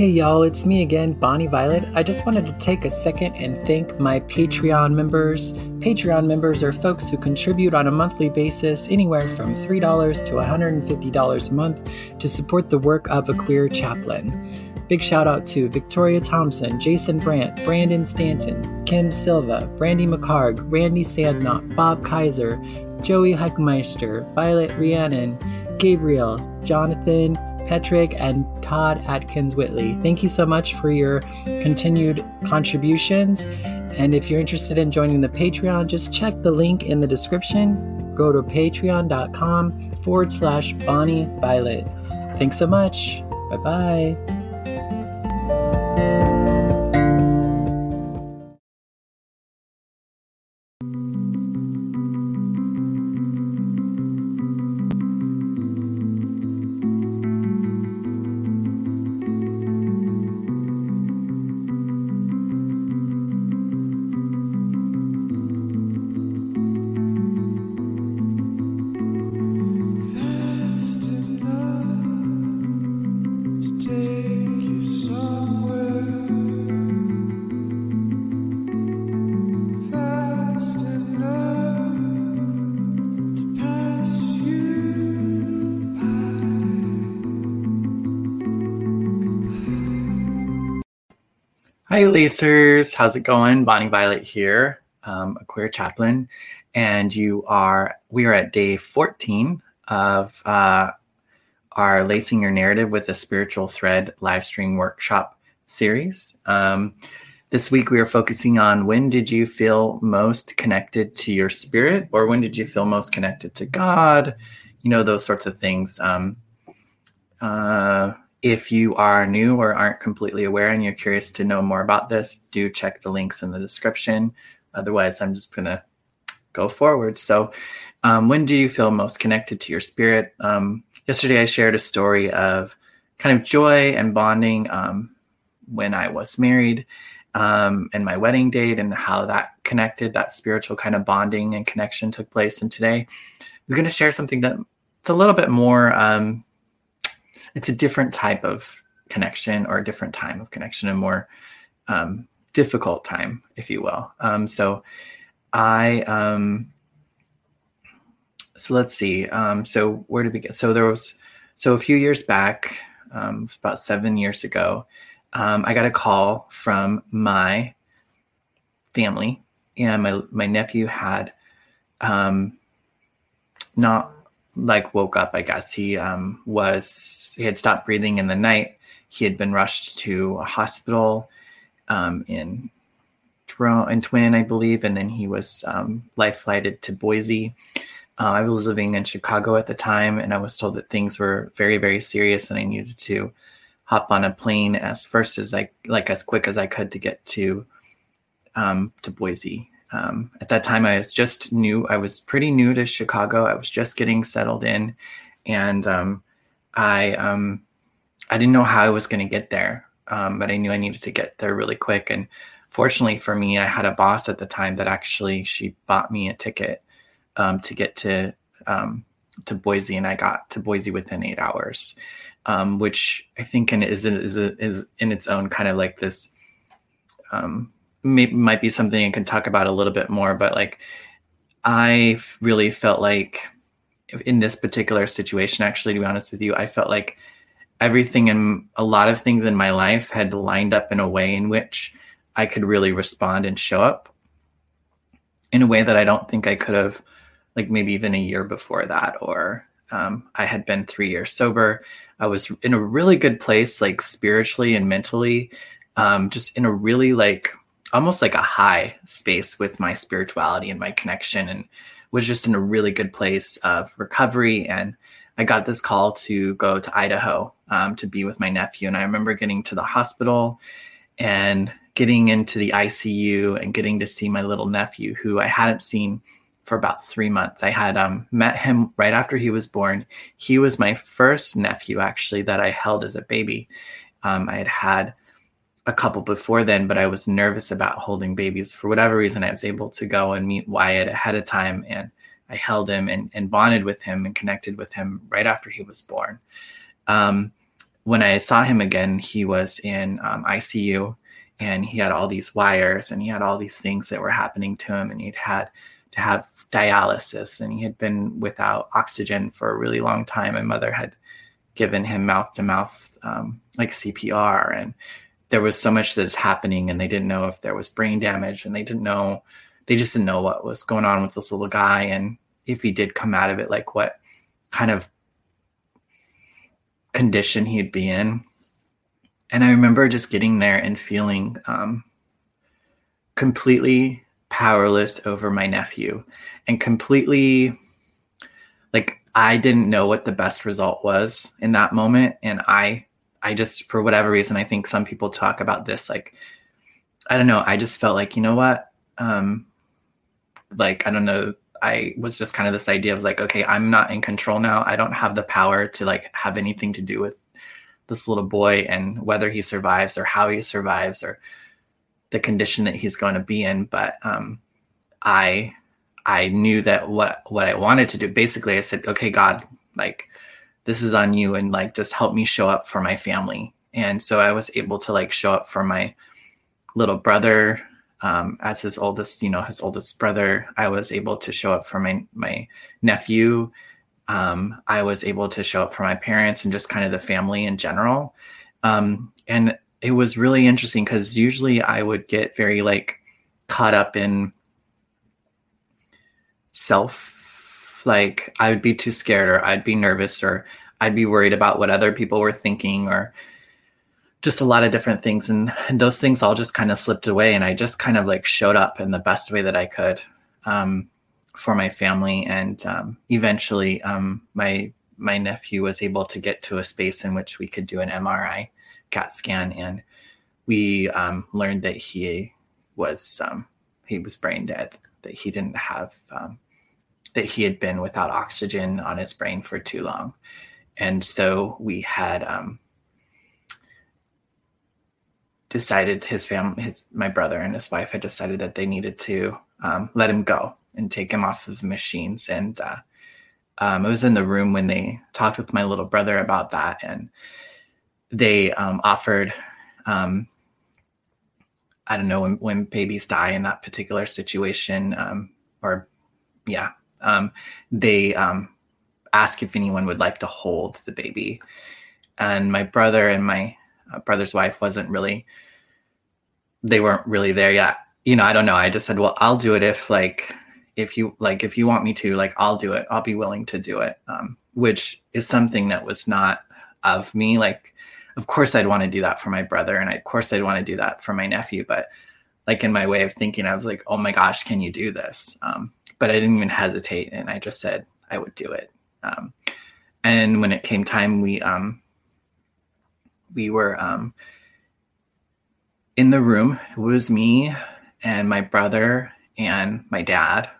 Hey y'all, it's me again, Bonnie Violet. I just wanted to take a second and thank my Patreon members. Patreon members are folks who contribute on a monthly basis anywhere from $3 to $150 a month to support the work of a queer chaplain. Big shout out to Victoria Thompson, Jason Brandt, Brandon Stanton, Kim Silva, Brandy McCarg, Randy Sandknot, Bob Kaiser, Joey Heckmeister, Violet Rhiannon, Gabriel, Jonathan, Petrick, and Todd Atkins Whitley. Thank you so much for your continued contributions. And if you're interested in joining the Patreon, just check the link in the description. Go to patreon.com forward slash Bonnie Violet. Thanks so much. Bye bye. Hi, Lacers. How's it going? Bonnie Violet here, um, a queer chaplain, and you are. We are at day fourteen of uh, our lacing your narrative with a spiritual thread live stream workshop series. Um, this week we are focusing on when did you feel most connected to your spirit, or when did you feel most connected to God? You know those sorts of things. Um, uh, if you are new or aren't completely aware and you're curious to know more about this, do check the links in the description. Otherwise, I'm just going to go forward. So, um, when do you feel most connected to your spirit? Um, yesterday, I shared a story of kind of joy and bonding um, when I was married um, and my wedding date and how that connected, that spiritual kind of bonding and connection took place. And today, I'm going to share something that it's a little bit more um, it's a different type of connection or a different time of connection, a more um, difficult time, if you will. Um, so I, um, so let's see. Um, so where did we get? So there was, so a few years back, um, about seven years ago, um, I got a call from my family, and my my nephew had um, not like woke up i guess. He um, was he had stopped breathing in the night. He had been rushed to a hospital um, in in twin i believe and then he was um, life flighted to boise. Uh, i was living in chicago at the time and i was told that things were very very serious and i needed to hop on a plane as first as i like as quick as i could to get to um, to boise um, at that time, I was just new. I was pretty new to Chicago. I was just getting settled in, and um, I um, I didn't know how I was going to get there, um, but I knew I needed to get there really quick. And fortunately for me, I had a boss at the time that actually she bought me a ticket um, to get to um, to Boise, and I got to Boise within eight hours, which I think is is is in its own kind of like this. Um, might be something I can talk about a little bit more, but like I really felt like in this particular situation, actually, to be honest with you, I felt like everything and a lot of things in my life had lined up in a way in which I could really respond and show up in a way that I don't think I could have, like maybe even a year before that, or um, I had been three years sober. I was in a really good place, like spiritually and mentally, um, just in a really like almost like a high space with my spirituality and my connection and was just in a really good place of recovery. And i got this call to go to idaho um, to be with my nephew. And i remember getting to the hospital and getting into the icu and getting to see my little nephew who i hadn't seen for about three months. I had um, met him right after he was born. He was my first nephew actually that i held as a baby. Um, i had had a couple before then, but I was nervous about holding babies. For whatever reason, I was able to go and meet Wyatt ahead of time and I held him and, and bonded with him and connected with him right after he was born. Um, when I saw him again, he was in um, ICU and he had all these wires and he had all these things that were happening to him and he'd had to have dialysis and he had been without oxygen for a really long time. My mother had given him mouth to mouth like CPR and there was so much that's happening and they didn't know if there was brain damage and they didn't know they just didn't know what was going on with this little guy. And if he did come out of it like what kind of condition he'd be in. And i remember just getting there and feeling um, completely powerless over my nephew and completely like i didn't know what the best result was in that moment. And i I just, for whatever reason, I think some people talk about this like, I don't know. I just felt like, you know what? Um, like, I don't know. I was just kind of this idea of like, okay, I'm not in control now. I don't have the power to like have anything to do with this little boy and whether he survives or how he survives or the condition that he's going to be in. But um, I, I knew that what what I wanted to do. Basically, I said, okay, God, like this is on you and like just help me show up for my family. And so i was able to like show up for my little brother um, as his oldest you know his oldest brother. I was able to show up for my my nephew. Um, i was able to show up for my parents and just kind of the family in general. Um, and it was really interesting because usually i would get very like caught up in self like I would be too scared or I'd be nervous or I'd be worried about what other people were thinking or just a lot of different things. And, and those things all just kind of slipped away and I just kind of like showed up in the best way that I could um, for my family. And um, eventually um, my my nephew was able to get to a space in which we could do an MRI CAT scan. And we um, learned that he was um, he was brain dead that he didn't have um, that he had been without oxygen on his brain for too long. And so we had um, decided his family, his my brother and his wife had decided that they needed to um, let him go and take him off of the machines. And uh, um, I was in the room when they talked with my little brother about that, and they um, offered. Um, I don't know when, when babies die in that particular situation, um, or yeah, um, they um, ask if anyone would like to hold the baby. And my brother and my uh, brother's wife wasn't really, they weren't really there yet. You know, I don't know. I just said, well, I'll do it if like, if you like, if you want me to, like, I'll do it. I'll be willing to do it. Um, which is something that was not of me. Like, of course I'd want to do that for my brother. And I, of course I'd want to do that for my nephew. But like in my way of thinking, I was like, oh my gosh, can you do this? Um, but I didn't even hesitate, and I just said I would do it. Um, and when it came time, we um, we were um, in the room. It was me and my brother and my dad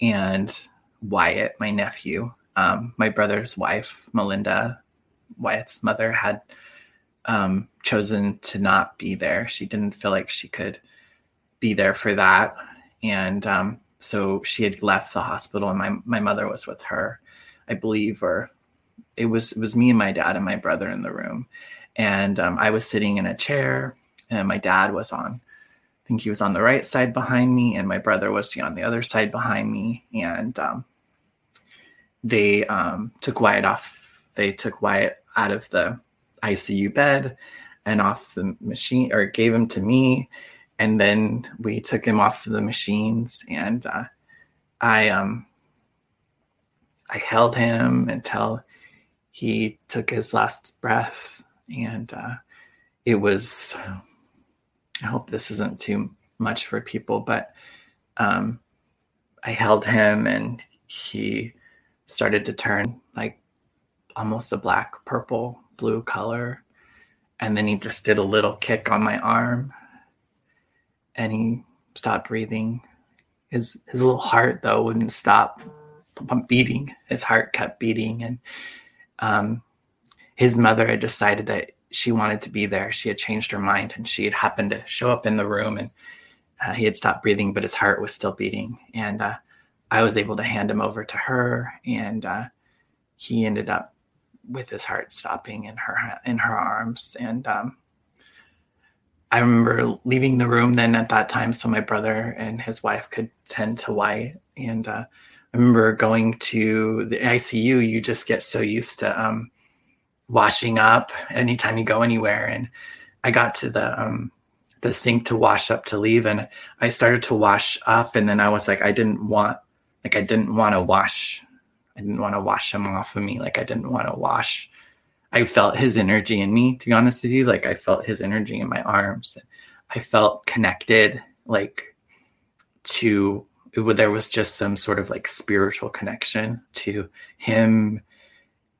and Wyatt, my nephew. Um, my brother's wife, Melinda, Wyatt's mother, had um, chosen to not be there. She didn't feel like she could be there for that. And um, so she had left the hospital and my, my mother was with her i believe or it was it was me and my dad and my brother in the room. And um, i was sitting in a chair and my dad was on i think he was on the right side behind me and my brother was on the other side behind me. And um, they um, took wyatt off they took wyatt out of the icu bed and off the machine or gave him to me and then we took him off the machines and uh, i um i held him until he took his last breath. And uh, it was i hope this isn't too much for people but um i held him and he started to turn like almost a black purple blue color. And then he just did a little kick on my arm and he stopped breathing. His his little heart though wouldn't stop beating. His heart kept beating, and um, his mother had decided that she wanted to be there. She had changed her mind, and she had happened to show up in the room, and uh, he had stopped breathing, but his heart was still beating. And uh, I was able to hand him over to her, and uh, he ended up with his heart stopping in her in her arms and um, I remember leaving the room then at that time so my brother and his wife could tend to Wyatt and uh, I remember going to the ICU you just get so used to um, washing up anytime you go anywhere. And I got to the um, the sink to wash up to leave and I started to wash up and then I was like I didn't want like I didn't want to wash. I didn't want to wash him off of me. Like I didn't want to wash I felt his energy in me to be honest with you like I felt his energy in my arms I felt connected like to it, there was just some sort of like spiritual connection to him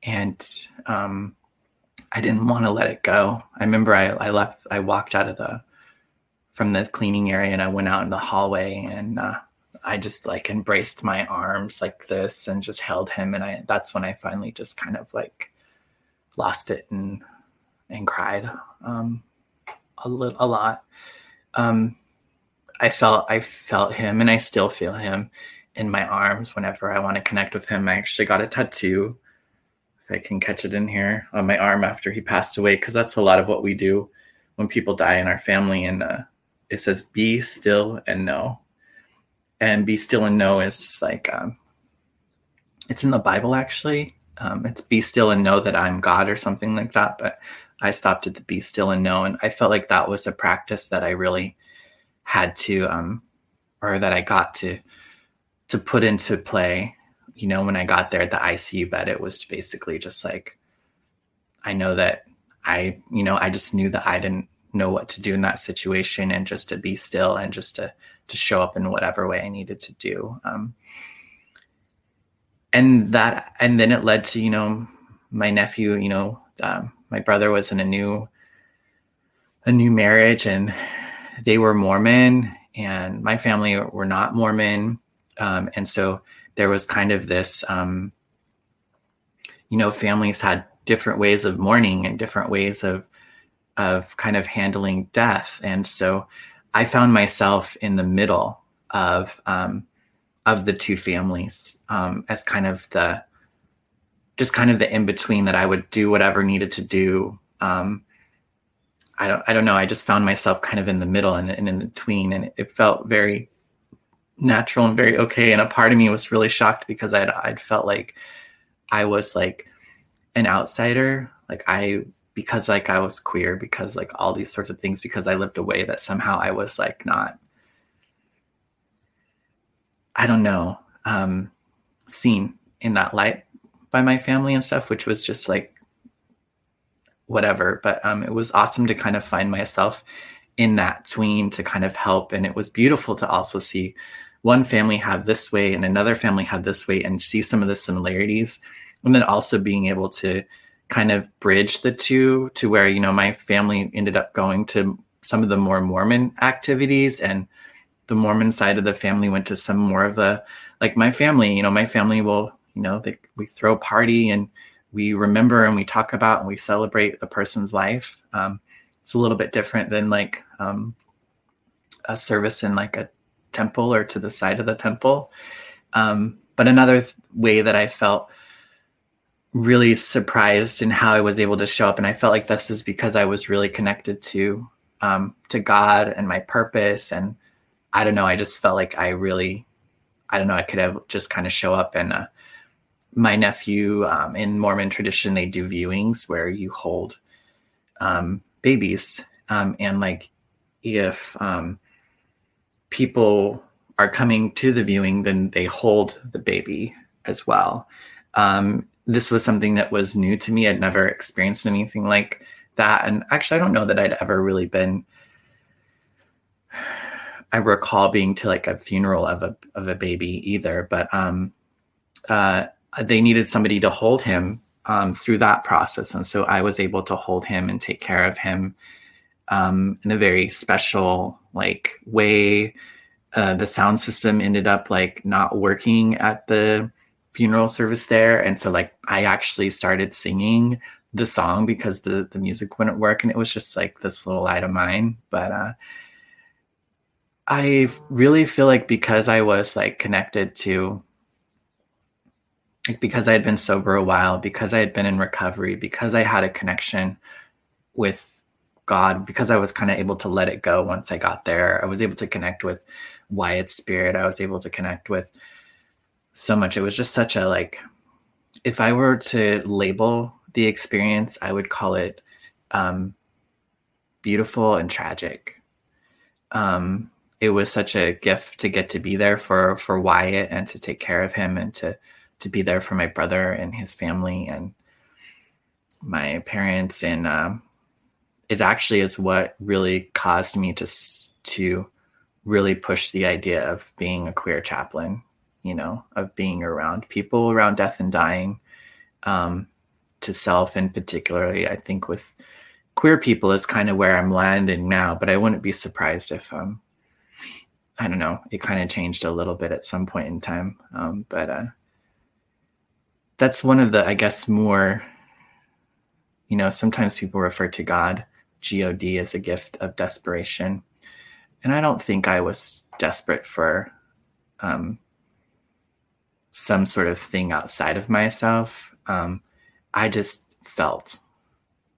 and um I didn't want to let it go. I remember I, I left, I walked out of the, from the cleaning area and I went out in the hallway and uh, I just like embraced my arms like this and just held him. And I, that's when I finally just kind of like lost it and, and cried um, a little, a lot. Um, I felt, I felt him and I still feel him in my arms whenever I want to connect with him. I actually got a tattoo If I can catch it in here on my arm after he passed away, because that's a lot of what we do when people die in our family. And uh, it says, "Be still and know." And "Be still and know" is like um, it's in the Bible actually. Um, it's "Be still and know that I'm God" or something like that. But I stopped at the "Be still and know," and I felt like that was a practice that I really had to, um, or that I got to to put into play you know, when I got there at the ICU bed, it was basically just like, I know that I, you know, I just knew that I didn't know what to do in that situation and just to be still and just to, to show up in whatever way I needed to do. Um, and that, and then it led to, you know, my nephew, you know, um, my brother was in a new, a new marriage and they were Mormon and my family were not Mormon. Um, and so there was kind of this, um, you know, families had different ways of mourning and different ways of of kind of handling death, and so I found myself in the middle of um, of the two families um, as kind of the just kind of the in between that I would do whatever needed to do. Um, I don't I don't know. I just found myself kind of in the middle and, and in between, and it felt very natural and very okay. And a part of me was really shocked because I'd I'd felt like I was like an outsider, like I because like I was queer, because like all these sorts of things, because I lived away that somehow I was like not I don't know, um, seen in that light by my family and stuff, which was just like whatever. But um, it was awesome to kind of find myself in that tween to kind of help. And it was beautiful to also see one family have this way and another family have this way and see some of the similarities and then also being able to kind of bridge the two to where you know my family ended up going to some of the more mormon activities and the mormon side of the family went to some more of the like my family you know my family will you know they, we throw a party and we remember and we talk about and we celebrate the person's life um, it's a little bit different than like um, a service in like a temple or to the side of the temple. Um, but another th- way that I felt really surprised in how I was able to show up, and I felt like this is because I was really connected to um, to God and my purpose, and I don't know, I just felt like I really, I don't know, I could have just kind of show up and. Uh, my nephew um, in Mormon tradition, they do viewings where you hold um, babies, um, and like if um, people are coming to the viewing, then they hold the baby as well. Um, this was something that was new to me. I'd never experienced anything like that. And actually, I don't know that I'd ever really been. I recall being to like a funeral of a of a baby either, but um, uh, they needed somebody to hold him um, through that process, and so I was able to hold him and take care of him um, in a very special like way. Uh, the sound system ended up like not working at the funeral service there, and so like I actually started singing the song because the the music wouldn't work, and it was just like this little light of mine. But uh, I really feel like because I was like connected to like because I had been sober a while, because I had been in recovery, because I had a connection with God, because I was kind of able to let it go once I got there. I was able to connect with Wyatt's spirit. I was able to connect with so much. It was just such a like, if I were to label the experience, I would call it um, beautiful and tragic. Um, it was such a gift to get to be there for for Wyatt and to take care of him and to to be there for my brother and his family and my parents. And um, it actually is what really caused me to to really push the idea of being a queer chaplain you know of being around people around death and dying. Um, to self and particularly i think with queer people is kind of where i'm landing now but i wouldn't be surprised if um i don't know. It kind of changed a little bit at some point in time um, but uh that's one of the i guess more you know sometimes people refer to god god as a gift of desperation. And i don't think i was desperate for um, some sort of thing outside of myself. Um, i just felt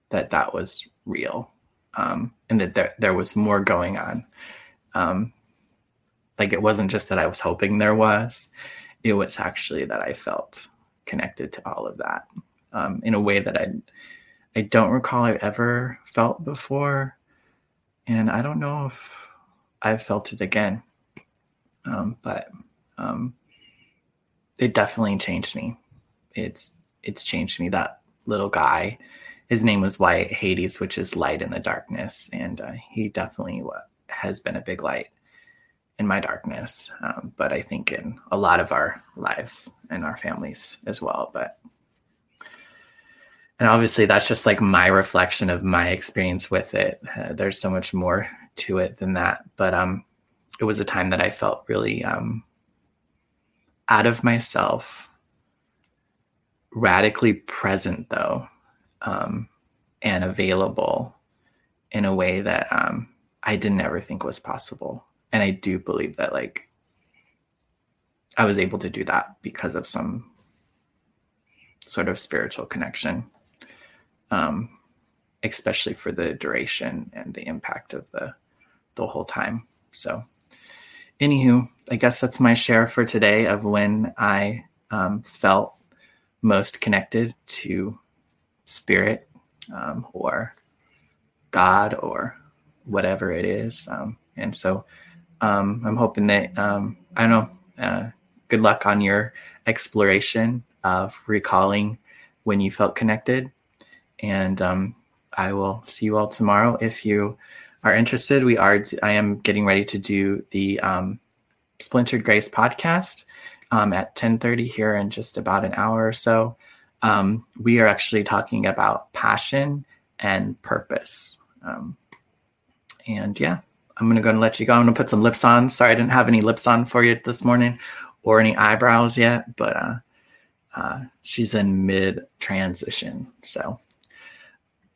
that that was real um, and that there, there was more going on. Um, like it wasn't just that i was hoping there was it was actually that i felt connected to all of that um, in a way that I I don't recall I've ever felt before, and I don't know if I've felt it again. Um, but um, it definitely changed me. It's it's changed me. That little guy, his name was Wyatt Hades, which is light in the darkness, and uh, he definitely has been a big light in my darkness, um, but I think in a lot of our lives and our families as well. But and obviously, that's just like my reflection of my experience with it. Uh, there's so much more to it than that. But um, it was a time that I felt really um, out of myself, radically present though, um, and available in a way that um, I didn't ever think was possible and I do believe that like I was able to do that because of some sort of spiritual connection, um, especially for the duration and the impact of the the whole time. So, anywho, I guess that's my share for today of when I um, felt most connected to spirit um, or God or whatever it is. Um, and so um, I'm hoping that um, I don't know. Uh, good luck on your exploration of recalling when you felt connected, and um, I will see you all tomorrow. If you are interested, we are. I am getting ready to do the um, Splintered Grace podcast um, at 10:30 here in just about an hour or so. Um, we are actually talking about passion and purpose. and yeah, I'm gonna go and let you go. I'm gonna put some lips on. Sorry, I didn't have any lips on for you this morning, or any eyebrows yet. But uh, uh, she's in mid transition, so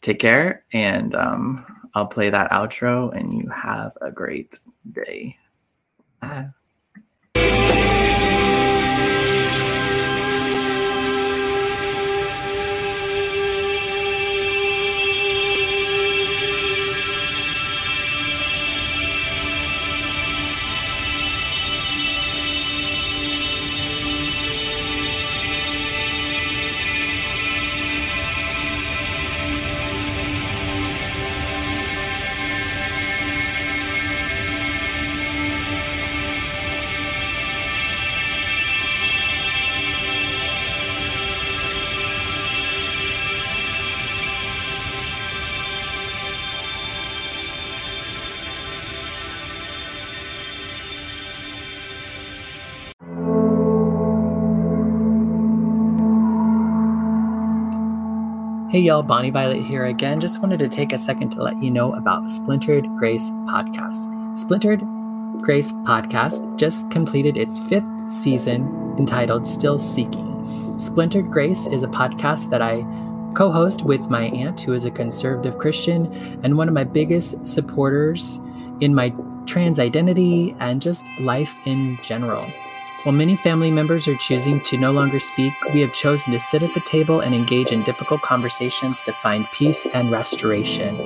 take care, and um, I'll play that outro, and you have a great day. Bye. Hey y'all, Bonnie Violet here again. Just wanted to take a second to let you know about Splintered Grace Podcast. Splintered Grace Podcast just completed its fifth season entitled Still Seeking. Splintered Grace is a podcast that I co host with my aunt, who is a conservative Christian and one of my biggest supporters in my trans identity and just life in general. While many family members are choosing to no longer speak, we have chosen to sit at the table and engage in difficult conversations to find peace and restoration.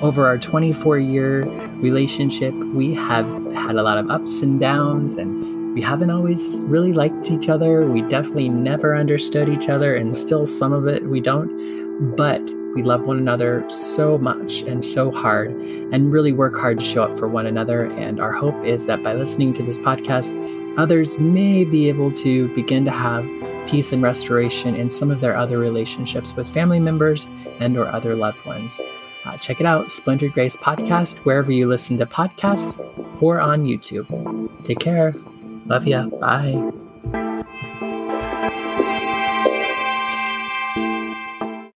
Over our 24 year relationship, we have had a lot of ups and downs, and we haven't always really liked each other. We definitely never understood each other, and still some of it we don't. But we love one another so much and so hard and really work hard to show up for one another. And our hope is that by listening to this podcast, others may be able to begin to have peace and restoration in some of their other relationships with family members and or other loved ones. Uh, check it out, Splintered Grace Podcast, wherever you listen to podcasts or on YouTube. Take care. Love ya. Bye.